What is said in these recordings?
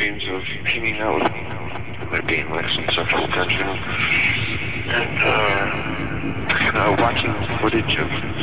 dreams of hanging out with me. There being like some sexual tension. And uh, uh, watching footage of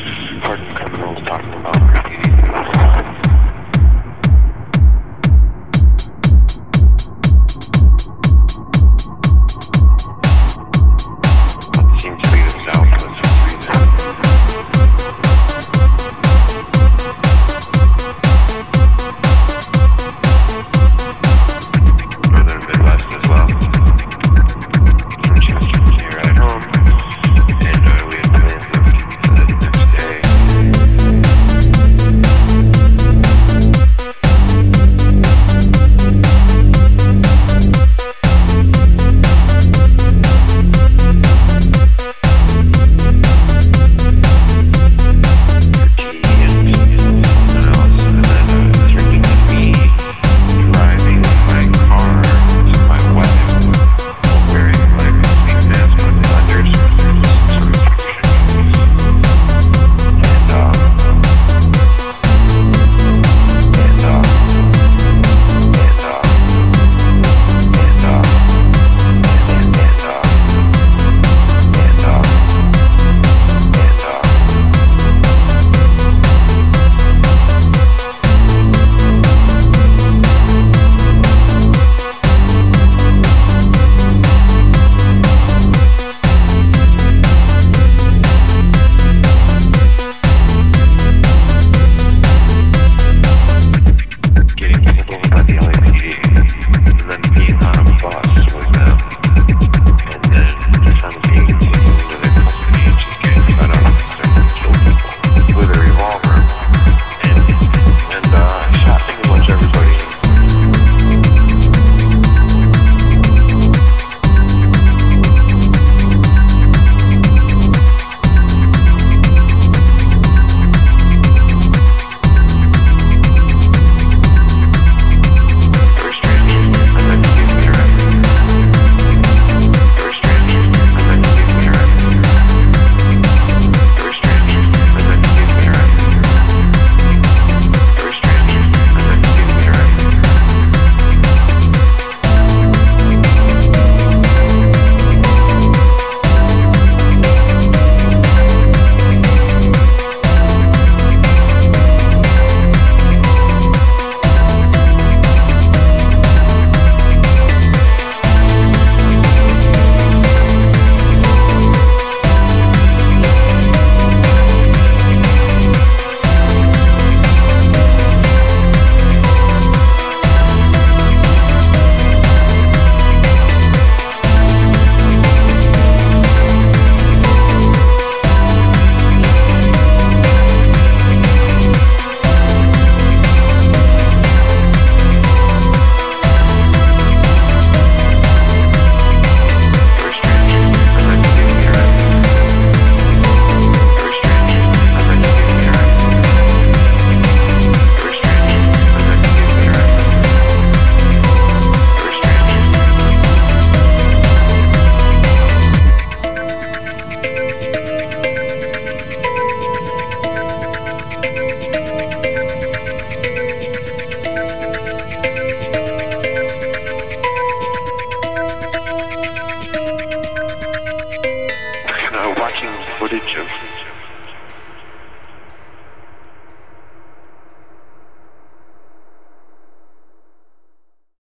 religion.